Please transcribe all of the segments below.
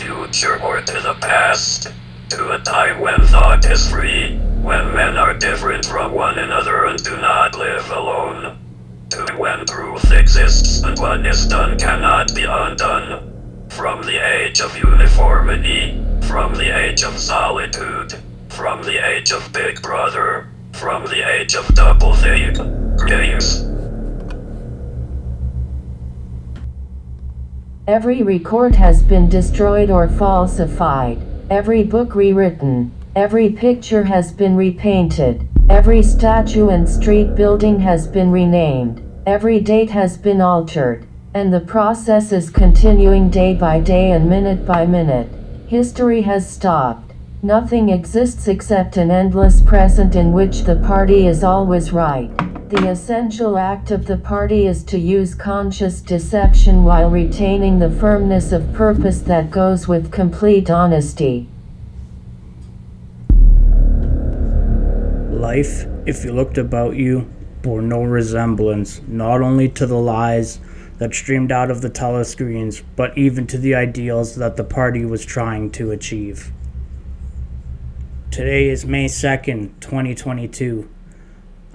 future or to the past. To a time when thought is free, when men are different from one another and do not live alone. To when truth exists and what is done cannot be undone. From the age of uniformity, from the age of solitude, from the age of Big Brother, from the age of double think. Every record has been destroyed or falsified. Every book rewritten. Every picture has been repainted. Every statue and street building has been renamed. Every date has been altered. And the process is continuing day by day and minute by minute. History has stopped. Nothing exists except an endless present in which the party is always right. The essential act of the party is to use conscious deception while retaining the firmness of purpose that goes with complete honesty. Life, if you looked about you, bore no resemblance, not only to the lies that streamed out of the telescreens, but even to the ideals that the party was trying to achieve. Today is May 2nd, 2022.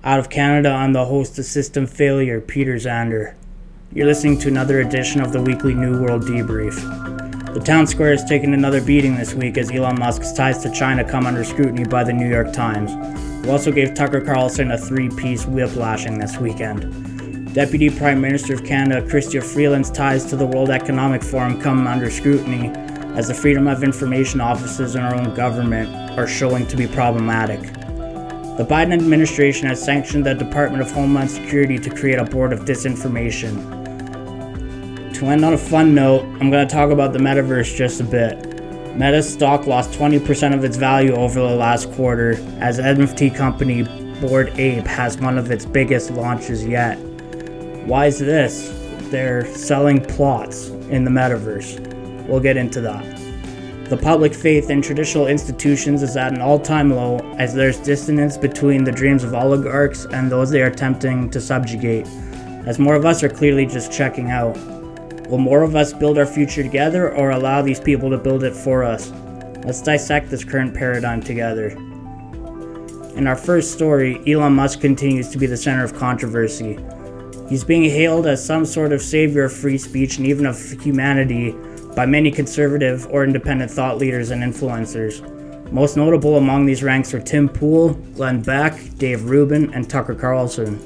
Out of Canada, I'm the host of System Failure, Peter Zander. You're listening to another edition of the weekly New World Debrief. The town square has taken another beating this week as Elon Musk's ties to China come under scrutiny by the New York Times, who also gave Tucker Carlson a three piece whiplashing this weekend. Deputy Prime Minister of Canada Chrystia Freeland's ties to the World Economic Forum come under scrutiny as the Freedom of Information offices in our own government are showing to be problematic. The Biden administration has sanctioned the Department of Homeland Security to create a board of disinformation. To end on a fun note, I'm going to talk about the metaverse just a bit. Meta's stock lost 20% of its value over the last quarter as NFT company Bored Ape has one of its biggest launches yet. Why is this? They're selling plots in the metaverse. We'll get into that. The public faith in traditional institutions is at an all time low as there's dissonance between the dreams of oligarchs and those they are attempting to subjugate, as more of us are clearly just checking out. Will more of us build our future together or allow these people to build it for us? Let's dissect this current paradigm together. In our first story, Elon Musk continues to be the center of controversy. He's being hailed as some sort of savior of free speech and even of humanity by many conservative or independent thought leaders and influencers. Most notable among these ranks are Tim Pool, Glenn Beck, Dave Rubin, and Tucker Carlson.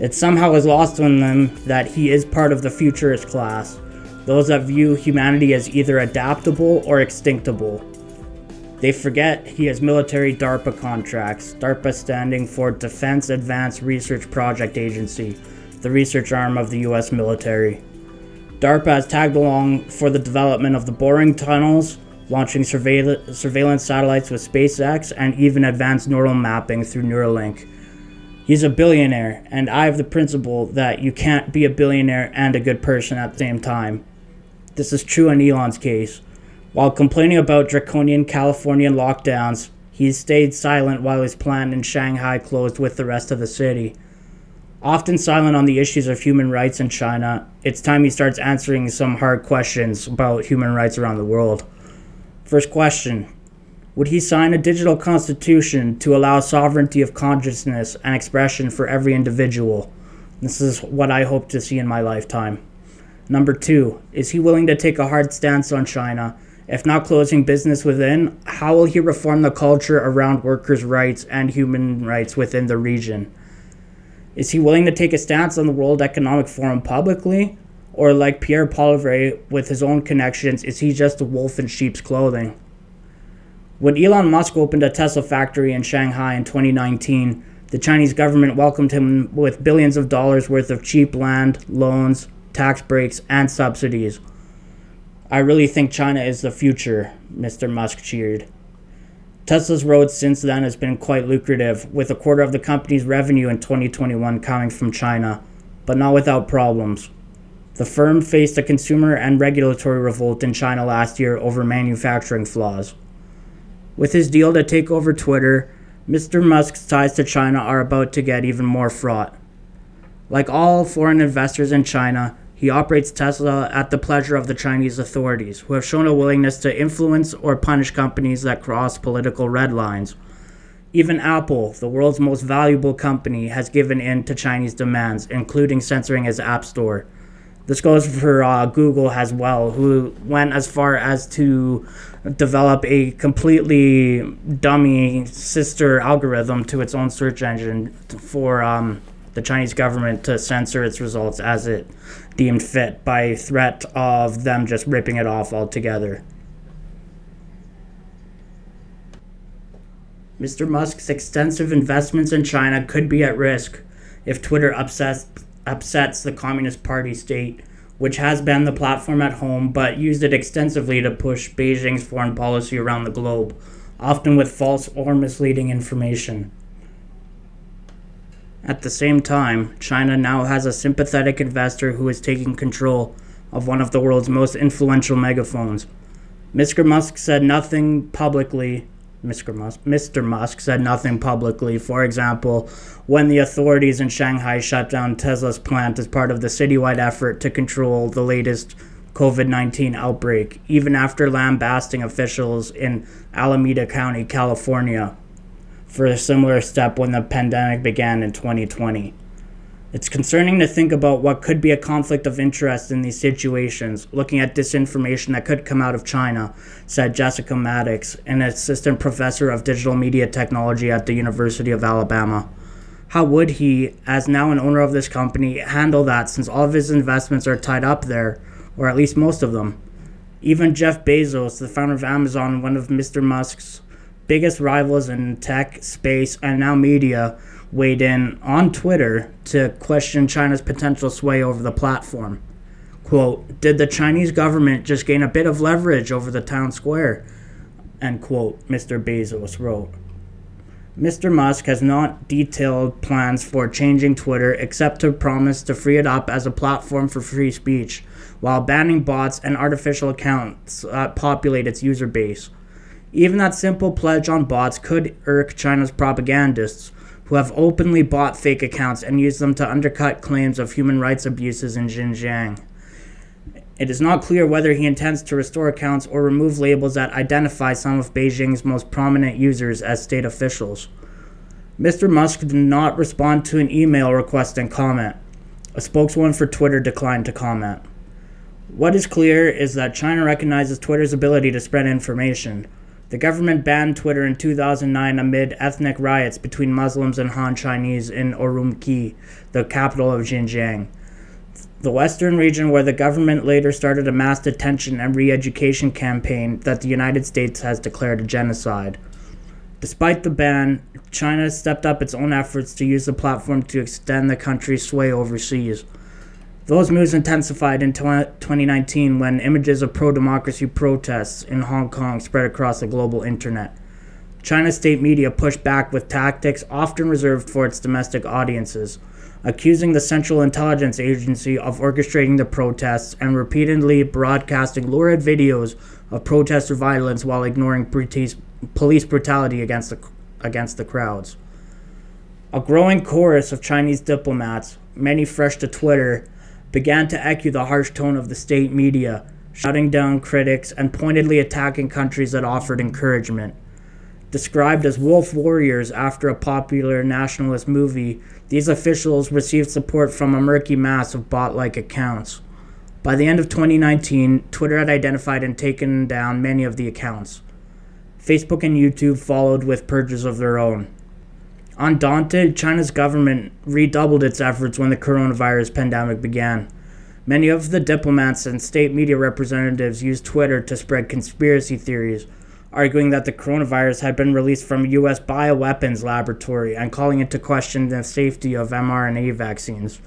It somehow is lost on them that he is part of the futurist class, those that view humanity as either adaptable or extinctable. They forget he has military DARPA contracts, DARPA standing for Defense Advanced Research Project Agency, the research arm of the US military. DARPA has tagged along for the development of the boring tunnels, launching surveil- surveillance satellites with SpaceX, and even advanced neural mapping through Neuralink. He's a billionaire, and I have the principle that you can't be a billionaire and a good person at the same time. This is true in Elon's case. While complaining about draconian Californian lockdowns, he stayed silent while his plant in Shanghai closed with the rest of the city. Often silent on the issues of human rights in China, it's time he starts answering some hard questions about human rights around the world. First question Would he sign a digital constitution to allow sovereignty of consciousness and expression for every individual? This is what I hope to see in my lifetime. Number two, is he willing to take a hard stance on China? If not closing business within, how will he reform the culture around workers' rights and human rights within the region? Is he willing to take a stance on the World Economic Forum publicly? Or, like Pierre Poilievre with his own connections, is he just a wolf in sheep's clothing? When Elon Musk opened a Tesla factory in Shanghai in 2019, the Chinese government welcomed him with billions of dollars worth of cheap land, loans, tax breaks, and subsidies. I really think China is the future, Mr. Musk cheered. Tesla's road since then has been quite lucrative, with a quarter of the company's revenue in 2021 coming from China, but not without problems. The firm faced a consumer and regulatory revolt in China last year over manufacturing flaws. With his deal to take over Twitter, Mr. Musk's ties to China are about to get even more fraught. Like all foreign investors in China, He operates Tesla at the pleasure of the Chinese authorities, who have shown a willingness to influence or punish companies that cross political red lines. Even Apple, the world's most valuable company, has given in to Chinese demands, including censoring its App Store. This goes for uh, Google as well, who went as far as to develop a completely dummy sister algorithm to its own search engine for um, the Chinese government to censor its results as it deemed fit by threat of them just ripping it off altogether. Mr. Musk's extensive investments in China could be at risk if Twitter upsets, upsets the Communist Party state, which has been the platform at home but used it extensively to push Beijing's foreign policy around the globe, often with false or misleading information. At the same time, China now has a sympathetic investor who is taking control of one of the world's most influential megaphones. Mr. Musk said nothing publicly. Mr. Musk, Mr. Musk said nothing publicly. For example, when the authorities in Shanghai shut down Tesla's plant as part of the citywide effort to control the latest COVID 19 outbreak, even after lambasting officials in Alameda County, California, for a similar step when the pandemic began in 2020. It's concerning to think about what could be a conflict of interest in these situations, looking at disinformation that could come out of China, said Jessica Maddox, an assistant professor of digital media technology at the University of Alabama. How would he, as now an owner of this company, handle that since all of his investments are tied up there, or at least most of them? Even Jeff Bezos, the founder of Amazon, one of Mr. Musk's biggest rivals in tech, space, and now media, weighed in on Twitter to question China's potential sway over the platform. Quote, Did the Chinese government just gain a bit of leverage over the town square? End quote, Mr. Bezos wrote. Mr. Musk has not detailed plans for changing Twitter except to promise to free it up as a platform for free speech while banning bots and artificial accounts that populate its user base. Even that simple pledge on bots could irk China's propagandists, who have openly bought fake accounts and used them to undercut claims of human rights abuses in Xinjiang. It is not clear whether he intends to restore accounts or remove labels that identify some of Beijing's most prominent users as state officials. Mr. Musk did not respond to an email request and comment. A spokeswoman for Twitter declined to comment. What is clear is that China recognizes Twitter's ability to spread information. The government banned Twitter in 2009 amid ethnic riots between Muslims and Han Chinese in Urumqi, the capital of Xinjiang. The western region where the government later started a mass detention and re education campaign that the United States has declared a genocide. Despite the ban, China stepped up its own efforts to use the platform to extend the country's sway overseas. Those moves intensified in 2019 when images of pro democracy protests in Hong Kong spread across the global internet. China's state media pushed back with tactics often reserved for its domestic audiences, accusing the Central Intelligence Agency of orchestrating the protests and repeatedly broadcasting lurid videos of protester violence while ignoring police brutality against the, against the crowds. A growing chorus of Chinese diplomats, many fresh to Twitter, began to echo the harsh tone of the state media, shutting down critics and pointedly attacking countries that offered encouragement. Described as wolf warriors after a popular nationalist movie, these officials received support from a murky mass of bot like accounts. By the end of 2019, Twitter had identified and taken down many of the accounts. Facebook and YouTube followed with purges of their own. Undaunted, China's government redoubled its efforts when the coronavirus pandemic began. Many of the diplomats and state media representatives used Twitter to spread conspiracy theories, arguing that the coronavirus had been released from a U.S. bioweapons laboratory and calling into question the safety of mRNA vaccines.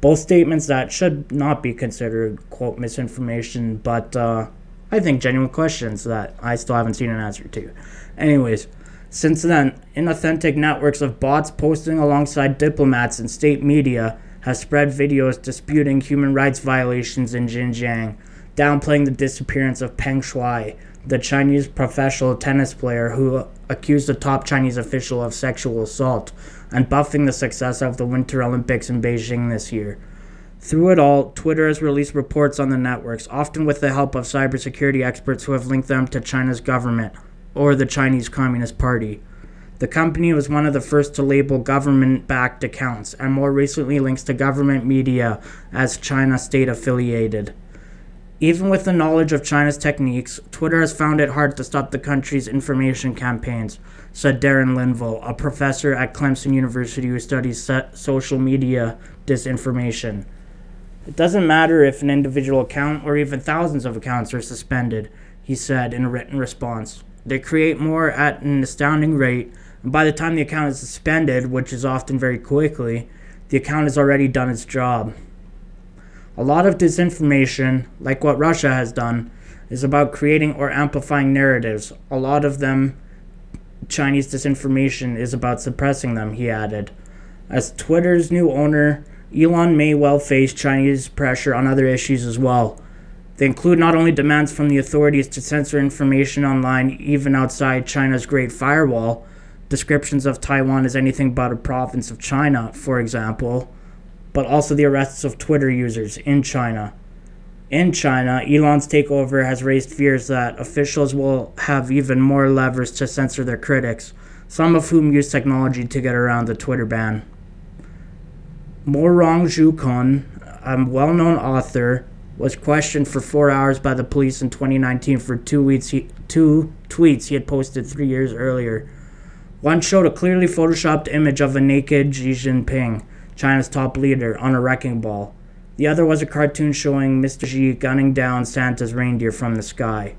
Both statements that should not be considered, quote, misinformation, but uh, I think genuine questions that I still haven't seen an answer to. Anyways, since then, inauthentic networks of bots posting alongside diplomats and state media have spread videos disputing human rights violations in Xinjiang, downplaying the disappearance of Peng Shuai, the Chinese professional tennis player who accused a top Chinese official of sexual assault, and buffing the success of the Winter Olympics in Beijing this year. Through it all, Twitter has released reports on the networks, often with the help of cybersecurity experts who have linked them to China's government or the Chinese Communist Party. The company was one of the first to label government backed accounts and more recently links to government media as China state affiliated. Even with the knowledge of China's techniques, Twitter has found it hard to stop the country's information campaigns, said Darren Linvill, a professor at Clemson University who studies social media disinformation. It doesn't matter if an individual account or even thousands of accounts are suspended, he said in a written response. They create more at an astounding rate, and by the time the account is suspended, which is often very quickly, the account has already done its job. A lot of disinformation, like what Russia has done, is about creating or amplifying narratives. A lot of them, Chinese disinformation, is about suppressing them, he added. As Twitter's new owner, Elon may well face Chinese pressure on other issues as well. They include not only demands from the authorities to censor information online even outside China's Great Firewall, descriptions of Taiwan as anything but a province of China, for example, but also the arrests of Twitter users in China. In China, Elon's takeover has raised fears that officials will have even more levers to censor their critics, some of whom use technology to get around the Twitter ban. Murong Xuecun, a well known author, was questioned for four hours by the police in 2019 for two, weeks he, two tweets he had posted three years earlier. One showed a clearly photoshopped image of a naked Xi Jinping, China's top leader, on a wrecking ball. The other was a cartoon showing Mr. Xi gunning down Santa's reindeer from the sky.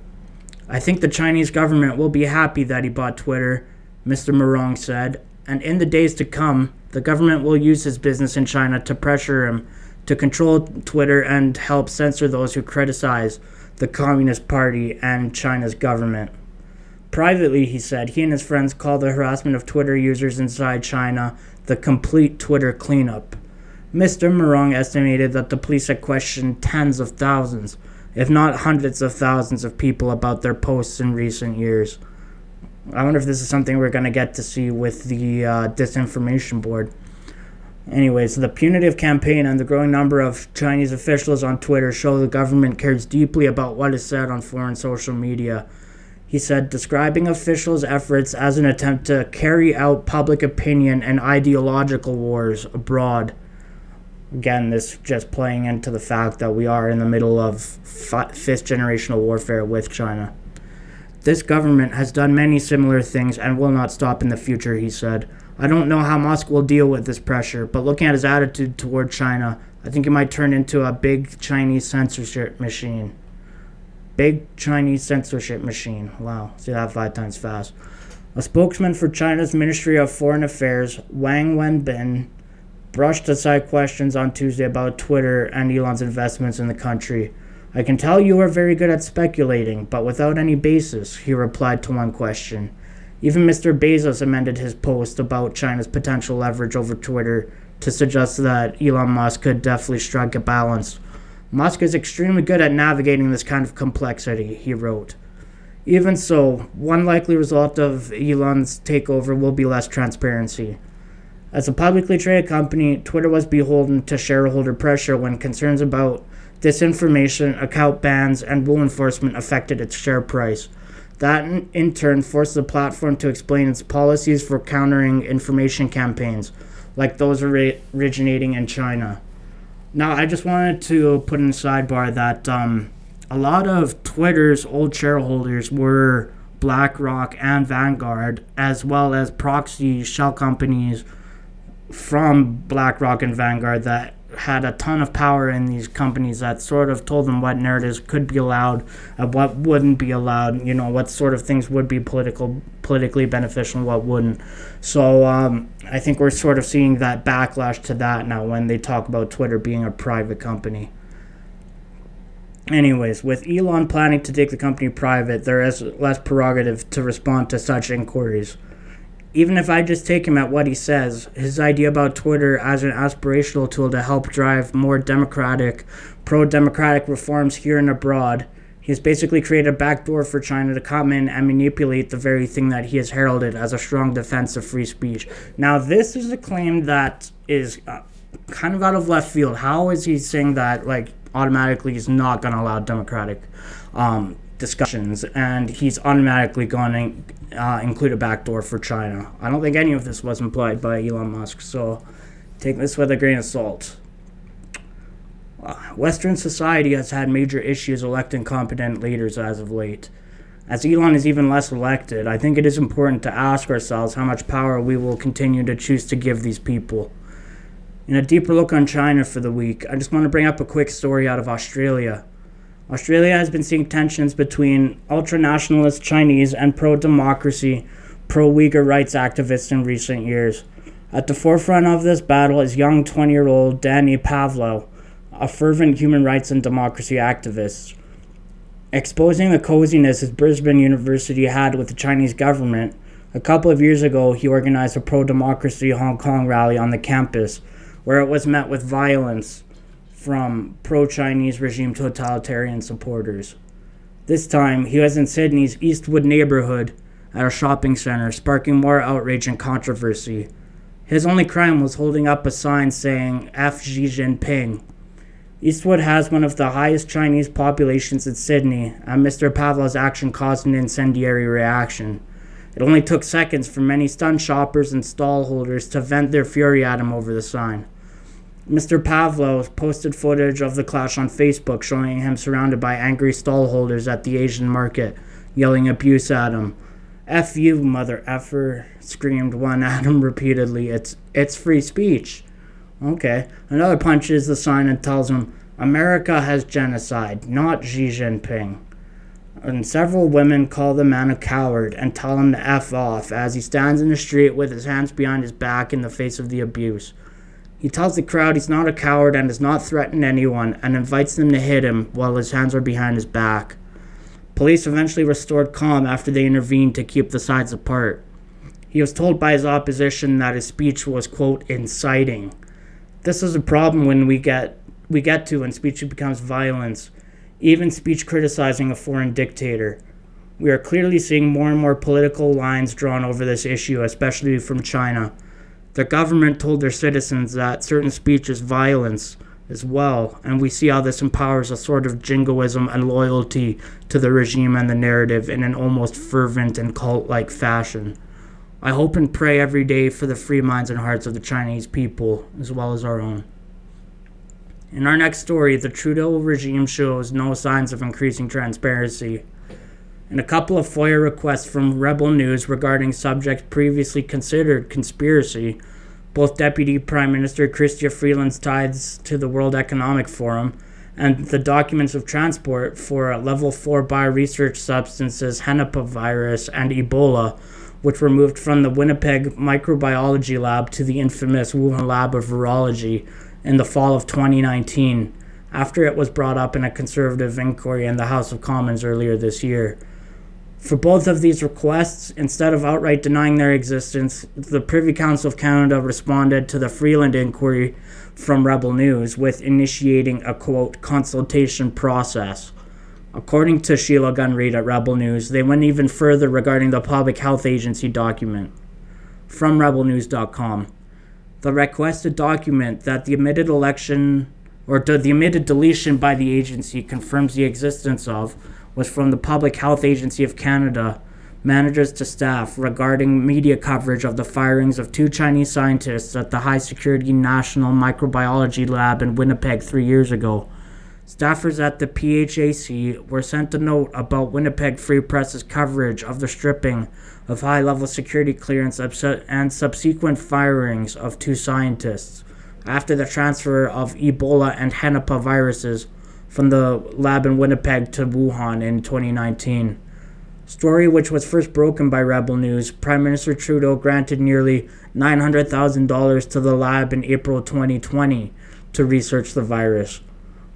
I think the Chinese government will be happy that he bought Twitter, Mr. Murong said, and in the days to come, the government will use his business in China to pressure him to control Twitter and help censor those who criticize the Communist Party and China's government. Privately, he said, he and his friends call the harassment of Twitter users inside China the complete Twitter cleanup. Mr. Murong estimated that the police had questioned tens of thousands, if not hundreds of thousands, of people about their posts in recent years. I wonder if this is something we're going to get to see with the uh, disinformation board. Anyways, the punitive campaign and the growing number of Chinese officials on Twitter show the government cares deeply about what is said on foreign social media. He said, describing officials' efforts as an attempt to carry out public opinion and ideological wars abroad. Again, this just playing into the fact that we are in the middle of fifth generational warfare with China. This government has done many similar things and will not stop in the future, he said. I don't know how Musk will deal with this pressure, but looking at his attitude toward China, I think it might turn into a big Chinese censorship machine. Big Chinese censorship machine. Wow, see that five times fast. A spokesman for China's Ministry of Foreign Affairs, Wang Wenbin, brushed aside questions on Tuesday about Twitter and Elon's investments in the country. I can tell you are very good at speculating, but without any basis, he replied to one question. Even Mr. Bezos amended his post about China's potential leverage over Twitter to suggest that Elon Musk could definitely strike a balance. Musk is extremely good at navigating this kind of complexity, he wrote. Even so, one likely result of Elon's takeover will be less transparency. As a publicly traded company, Twitter was beholden to shareholder pressure when concerns about disinformation, account bans, and rule enforcement affected its share price. That in turn forced the platform to explain its policies for countering information campaigns, like those originating in China. Now, I just wanted to put in a sidebar that um, a lot of Twitter's old shareholders were BlackRock and Vanguard, as well as proxy shell companies from BlackRock and Vanguard that had a ton of power in these companies that sort of told them what narratives could be allowed and what wouldn't be allowed. You know, what sort of things would be political, politically beneficial, and what wouldn't. So um, I think we're sort of seeing that backlash to that now when they talk about Twitter being a private company. Anyways, with Elon planning to take the company private, there is less prerogative to respond to such inquiries even if I just take him at what he says, his idea about Twitter as an aspirational tool to help drive more democratic, pro democratic reforms here and abroad, he's basically created a backdoor for China to come in and manipulate the very thing that he has heralded as a strong defense of free speech. Now, this is a claim that is uh, kind of out of left field. How is he saying that like automatically he's not going to allow democratic um, discussions and he's automatically going to uh, include a backdoor for China? I don't think any of this was implied by Elon Musk. So take this with a grain of salt. Uh, Western society has had major issues electing competent leaders as of late. As Elon is even less elected, I think it is important to ask ourselves how much power we will continue to choose to give these people. In a deeper look on China for the week, I just want to bring up a quick story out of Australia. Australia has been seeing tensions between ultra nationalist Chinese and pro democracy, pro Uyghur rights activists in recent years. At the forefront of this battle is young 20 year old Danny Pavlou, a fervent human rights and democracy activist. Exposing the coziness his Brisbane University had with the Chinese government, a couple of years ago he organized a pro democracy Hong Kong rally on the campus where it was met with violence from pro Chinese regime totalitarian supporters. This time, he was in Sydney's Eastwood neighborhood at a shopping center, sparking more outrage and controversy. His only crime was holding up a sign saying F. Xi Jinping. Eastwood has one of the highest Chinese populations in Sydney, and Mr. Pavlou's action caused an incendiary reaction. It only took seconds for many stunned shoppers and stall holders to vent their fury at him over the sign. Mr. Pavlov posted footage of the clash on Facebook showing him surrounded by angry stallholders at the Asian market, yelling abuse at him. F you, mother effer, screamed one at him repeatedly. It's, it's free speech. Okay. Another punches the sign and tells him, America has genocide, not Xi Jinping. And several women call the man a coward and tell him to F off as he stands in the street with his hands behind his back in the face of the abuse. He tells the crowd he's not a coward and does not threaten anyone and invites them to hit him while his hands are behind his back. Police eventually restored calm after they intervened to keep the sides apart. He was told by his opposition that his speech was, quote, inciting. This is a problem when we get we get to when speech becomes violence, even speech criticizing a foreign dictator. We are clearly seeing more and more political lines drawn over this issue, especially from China. The government told their citizens that certain speech is violence as well, and we see how this empowers a sort of jingoism and loyalty to the regime and the narrative in an almost fervent and cult like fashion. I hope and pray every day for the free minds and hearts of the Chinese people, as well as our own. In our next story, the Trudeau regime shows no signs of increasing transparency and a couple of FOIA requests from Rebel News regarding subjects previously considered conspiracy. Both Deputy Prime Minister Chrystia Freeland's ties to the World Economic Forum and the documents of transport for level 4 bioresearch substances Henipa virus and Ebola, which were moved from the Winnipeg Microbiology Lab to the infamous Wuhan Lab of Virology in the fall of 2019, after it was brought up in a conservative inquiry in the House of Commons earlier this year. For both of these requests, instead of outright denying their existence, the Privy Council of Canada responded to the Freeland inquiry from Rebel News with initiating a quote consultation process. According to Sheila Gunn Reid at Rebel News, they went even further regarding the Public Health Agency document. From rebelnews.com. The requested document that the omitted election or the omitted deletion by the agency confirms the existence of was from the Public Health Agency of Canada, managers to staff, regarding media coverage of the firings of two Chinese scientists at the high security National Microbiology Lab in Winnipeg three years ago. Staffers at the PHAC were sent a note about Winnipeg Free Press's coverage of the stripping of high level security clearance and subsequent firings of two scientists after the transfer of Ebola and Henipa viruses from the lab in Winnipeg to Wuhan in 2019. Story which was first broken by Rebel News, Prime Minister Trudeau granted nearly $900,000 to the lab in April 2020 to research the virus.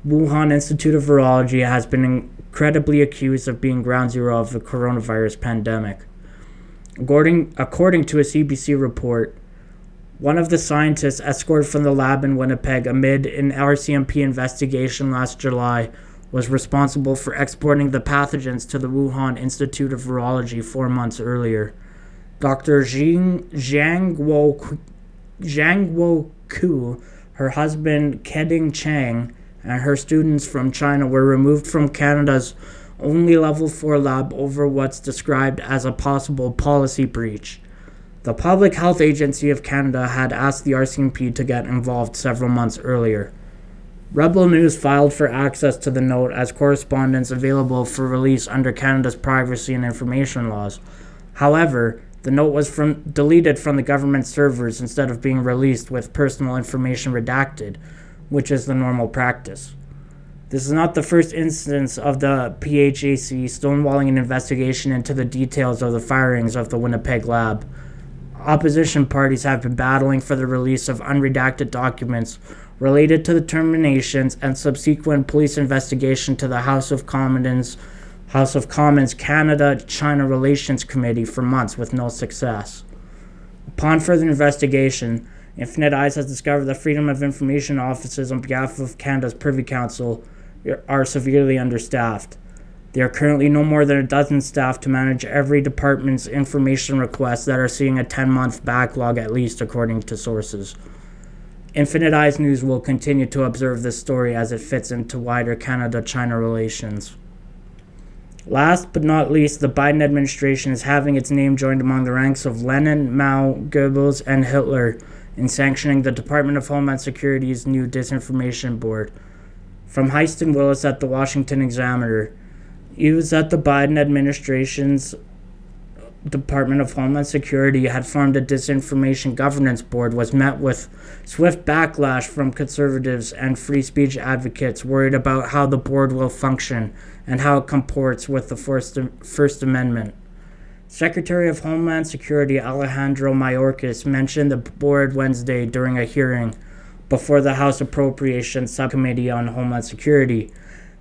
Wuhan Institute of Virology has been incredibly accused of being ground zero of the coronavirus pandemic. According, according to a CBC report, one of the scientists escorted from the lab in Winnipeg amid an RCMP investigation last July was responsible for exporting the pathogens to the Wuhan Institute of Virology four months earlier. Dr. Wo, Zhang Wo Ku her husband Keding Chang, and her students from China were removed from Canada's only level 4 lab over what's described as a possible policy breach. The Public Health Agency of Canada had asked the RCMP to get involved several months earlier. Rebel News filed for access to the note as correspondence available for release under Canada's privacy and information laws. However, the note was from, deleted from the government servers instead of being released with personal information redacted, which is the normal practice. This is not the first instance of the PHAC stonewalling an investigation into the details of the firings of the Winnipeg lab. Opposition parties have been battling for the release of unredacted documents related to the terminations and subsequent police investigation to the House of Commons House of Commons Canada China Relations Committee for months with no success. Upon further investigation, Infinite Eyes has discovered that Freedom of Information offices on behalf of Canada's Privy Council are severely understaffed. There are currently no more than a dozen staff to manage every department's information requests that are seeing a 10 month backlog at least, according to sources. Infinite Eyes News will continue to observe this story as it fits into wider Canada China relations. Last but not least, the Biden administration is having its name joined among the ranks of Lenin, Mao, Goebbels, and Hitler in sanctioning the Department of Homeland Security's new disinformation board. From Haisten Willis at the Washington Examiner, he was at the Biden administration's Department of Homeland Security had formed a disinformation governance board was met with swift backlash from conservatives and free speech advocates worried about how the board will function and how it comports with the First, First Amendment. Secretary of Homeland Security Alejandro Mayorkas mentioned the board Wednesday during a hearing before the House Appropriations Subcommittee on Homeland Security,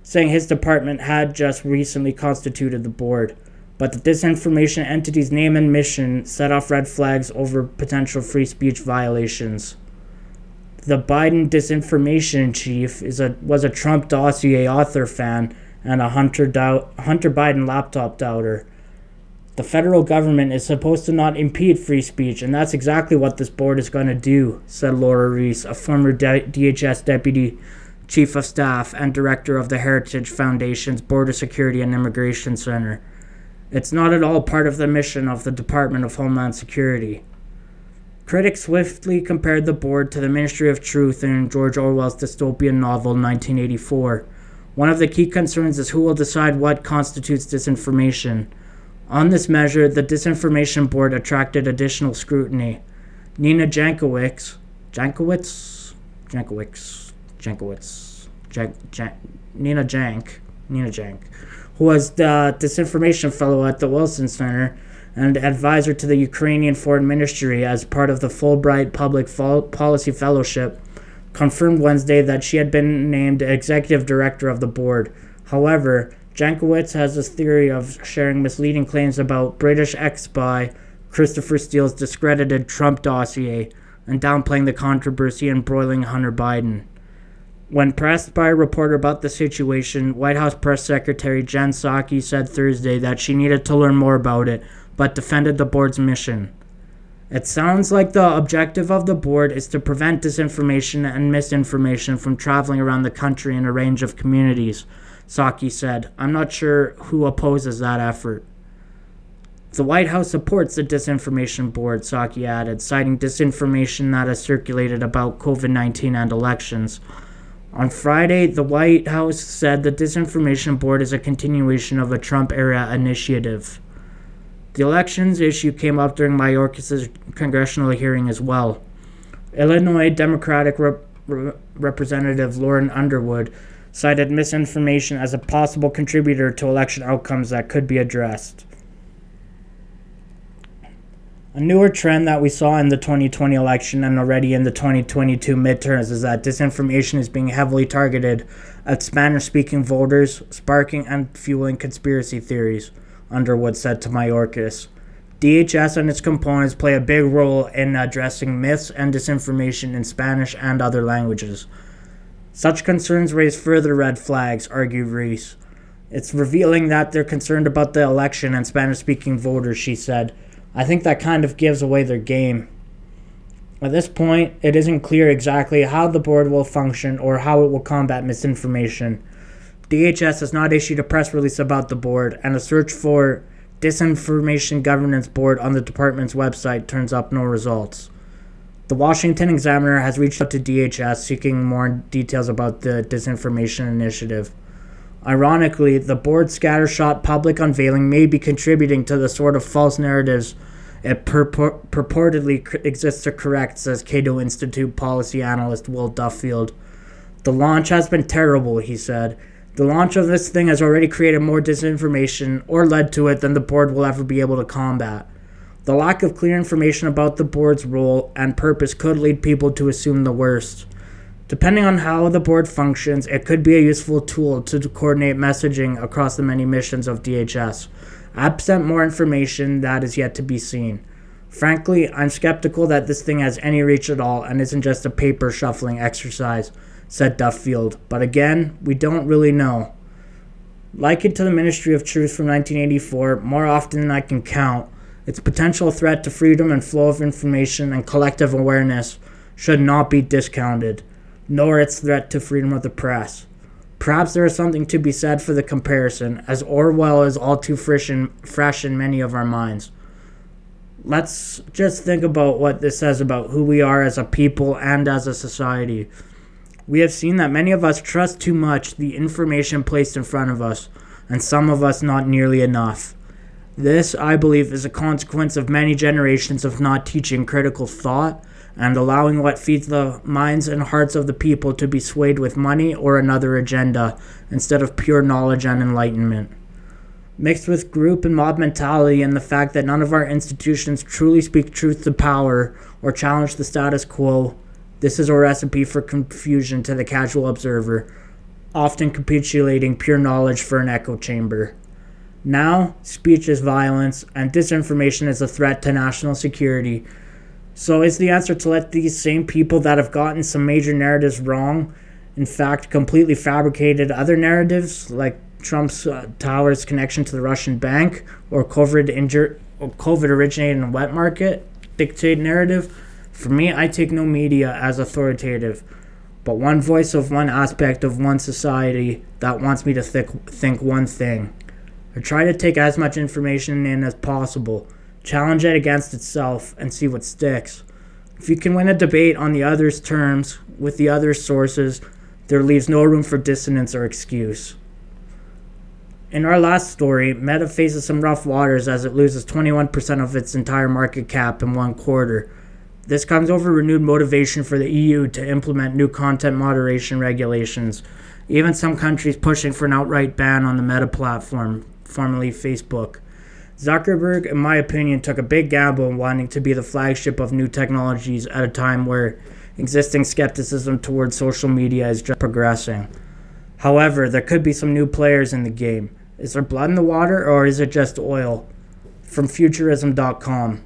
saying his department had just recently constituted the board but the disinformation entity's name and mission set off red flags over potential free speech violations. The Biden disinformation chief is a was a Trump dossier author fan and a Hunter Dow- Hunter Biden laptop doubter. The federal government is supposed to not impede free speech, and that's exactly what this board is going to do, said Lora Ries, a former DHS deputy chief of staff and director of the Heritage Foundation's Border Security and Immigration Center. It's not at all part of the mission of the Department of Homeland Security. Critics swiftly compared the board to the Ministry of Truth in George Orwell's dystopian novel 1984. One of the key concerns is who will decide what constitutes disinformation. On this measure, the Disinformation Board attracted additional scrutiny. Nina Jankowicz, Jankowicz, Jankowicz, Jankowicz, Jank, Jank, Nina Jank, Nina Jank, who was the disinformation fellow at the Wilson Center and advisor to the Ukrainian Foreign Ministry as part of the Fulbright Public Policy Fellowship, confirmed Wednesday that she had been named executive director of the board. However, Jankowicz has a theory of sharing misleading claims about British ex spy Christopher Steele's discredited Trump dossier and downplaying the controversy embroiling Hunter Biden. When pressed by a reporter about the situation, White House Press Secretary Jen Psaki said Thursday that she needed to learn more about it, but defended the board's mission. It sounds like the objective of the board is to prevent disinformation and misinformation from traveling around the country in a range of communities, Psaki said. I'm not sure who opposes that effort. The White House supports the disinformation board, Psaki added, citing disinformation that has circulated about COVID 19 and elections. On Friday, the White House said the disinformation board is a continuation of a Trump era initiative. The elections issue came up during Mayorkas' congressional hearing as well. Illinois Democratic Rep- Representative Lauren Underwood cited misinformation as a possible contributor to election outcomes that could be addressed. A newer trend that we saw in the 2020 election and already in the 2022 midterms is that disinformation is being heavily targeted at Spanish speaking voters, sparking and fueling conspiracy theories, Underwood said to Mayorkas. DHS and its components play a big role in addressing myths and disinformation in Spanish and other languages. Such concerns raise further red flags, argued Ries. It's revealing that they're concerned about the election and Spanish speaking voters, she said. I think that kind of gives away their game. At this point, it isn't clear exactly how the board will function or how it will combat misinformation. DHS has not issued a press release about the board, and a search for Disinformation Governance Board on the department's website turns up no results. The Washington Examiner has reached out to DHS seeking more details about the Disinformation Initiative. Ironically, the board's scattershot public unveiling may be contributing to the sort of false narratives it purpor- purportedly exists to correct, says Cato Institute policy analyst Will Duffield. The launch has been terrible, he said. The launch of this thing has already created more disinformation or led to it than the board will ever be able to combat. The lack of clear information about the board's role and purpose could lead people to assume the worst. Depending on how the board functions, it could be a useful tool to coordinate messaging across the many missions of DHS. Absent more information, that is yet to be seen. Frankly, I'm skeptical that this thing has any reach at all and isn't just a paper shuffling exercise, said Duffield. But again, we don't really know. Like it to the Ministry of Truth from 1984, more often than I can count, its potential threat to freedom and flow of information and collective awareness should not be discounted, nor its threat to freedom of the press. Perhaps there is something to be said for the comparison, as Orwell is all too fresh in, fresh in many of our minds. Let's just think about what this says about who we are as a people and as a society. We have seen that many of us trust too much the information placed in front of us, and some of us not nearly enough. This, I believe, is a consequence of many generations of not teaching critical thought and allowing what feeds the minds and hearts of the people to be swayed with money or another agenda instead of pure knowledge and enlightenment. Mixed with group and mob mentality and the fact that none of our institutions truly speak truth to power or challenge the status quo, this is a recipe for confusion to the casual observer, often capitulating pure knowledge for an echo chamber. Now, speech is violence, and disinformation is a threat to national security so is the answer to let these same people that have gotten some major narratives wrong, in fact, completely fabricated other narratives like Trump's uh, Towers connection to the Russian bank or COVID injured or COVID originated in a wet market dictate narrative? For me, I take no media as authoritative, but one voice of one aspect of one society that wants me to think, think one thing. I try to take as much information in as possible challenge it against itself, and see what sticks. If you can win a debate on the other's terms with the other's sources, there leaves no room for dissonance or excuse. In our last story, Meta faces some rough waters as it loses 21% of its entire market cap in one quarter. This comes over renewed motivation for the EU to implement new content moderation regulations, even some countries pushing for an outright ban on the Meta platform, formerly Facebook. Zuckerberg, in my opinion, took a big gamble in wanting to be the flagship of new technologies at a time where existing skepticism towards social media is just progressing. However, there could be some new players in the game. Is there blood in the water or is it just oil? From Futurism.com.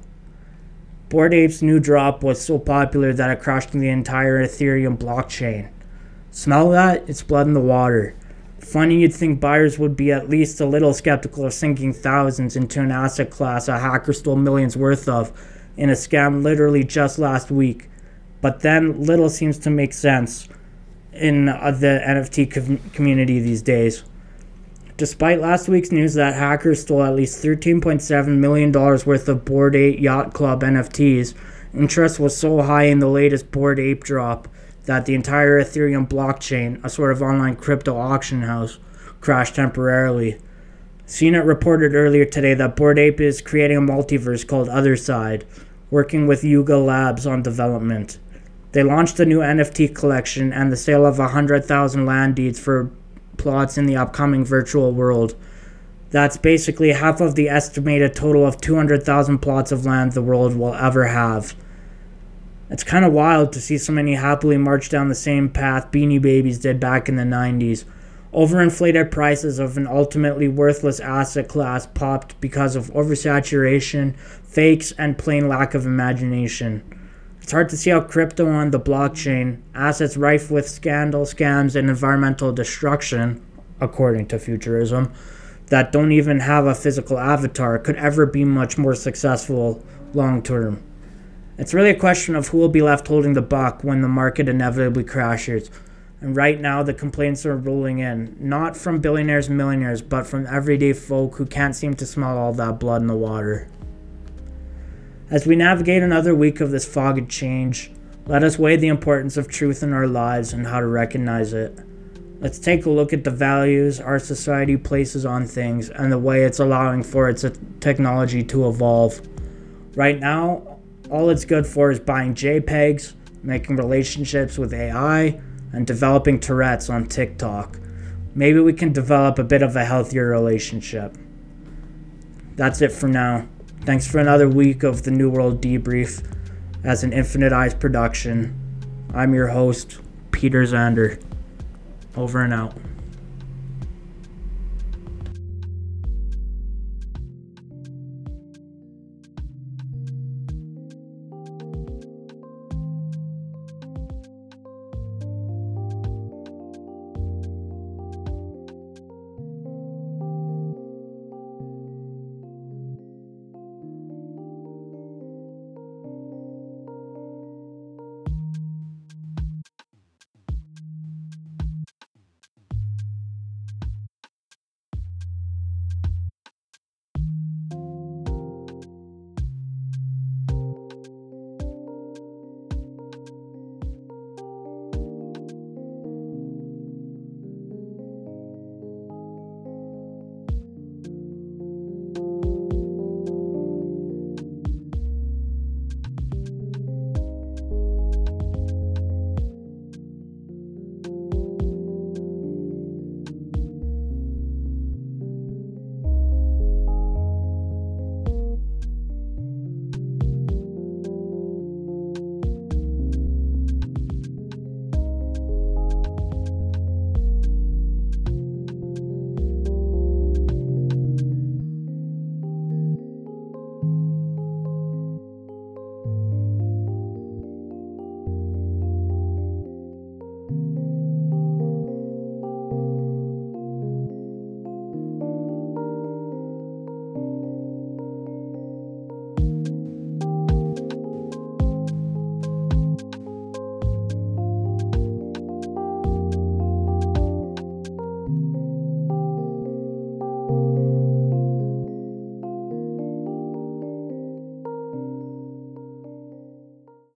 Bored Ape's new drop was so popular that it crashed the entire Ethereum blockchain. Smell that? It's blood in the water. Funny you'd think buyers would be at least a little skeptical of sinking thousands into an asset class a hacker stole millions worth of in a scam literally just last week. But then little seems to make sense in uh, the NFT com- community these days. Despite last week's news that hackers stole at least $13.7 million worth of Bored Ape Yacht Club NFTs, interest was so high in the latest Bored Ape drop that the entire Ethereum blockchain, a sort of online crypto auction house, crashed temporarily. CNET reported earlier today that Bored Ape is creating a multiverse called Otherside, working with Yuga Labs on development. They launched a new NFT collection and the sale of 100,000 land deeds for plots in the upcoming virtual world. That's basically half of the estimated total of 200,000 plots of land the world will ever have. It's kind of wild to see so many happily march down the same path Beanie Babies did back in the 90s. Overinflated prices of an ultimately worthless asset class popped because of oversaturation, fakes, and plain lack of imagination. It's hard to see how crypto on the blockchain, assets rife with scandal, scams, and environmental destruction, according to Futurism, that don't even have a physical avatar, could ever be much more successful long term. It's really a question of who will be left holding the buck when the market inevitably crashes. And right now, the complaints are rolling in, not from billionaires and millionaires, but from everyday folk who can't seem to smell all that blood in the water. As we navigate another week of this fog of change, let us weigh the importance of truth in our lives and how to recognize it. Let's take a look at the values our society places on things and the way it's allowing for its technology to evolve. Right now, all it's good for is buying JPEGs, making relationships with AI, and developing Tourette's on TikTok. Maybe we can develop a bit of a healthier relationship. That's it for now. Thanks for another week of the New World Debrief as an Infinite Eyes production. I'm your host, Peter Zander. Over and out.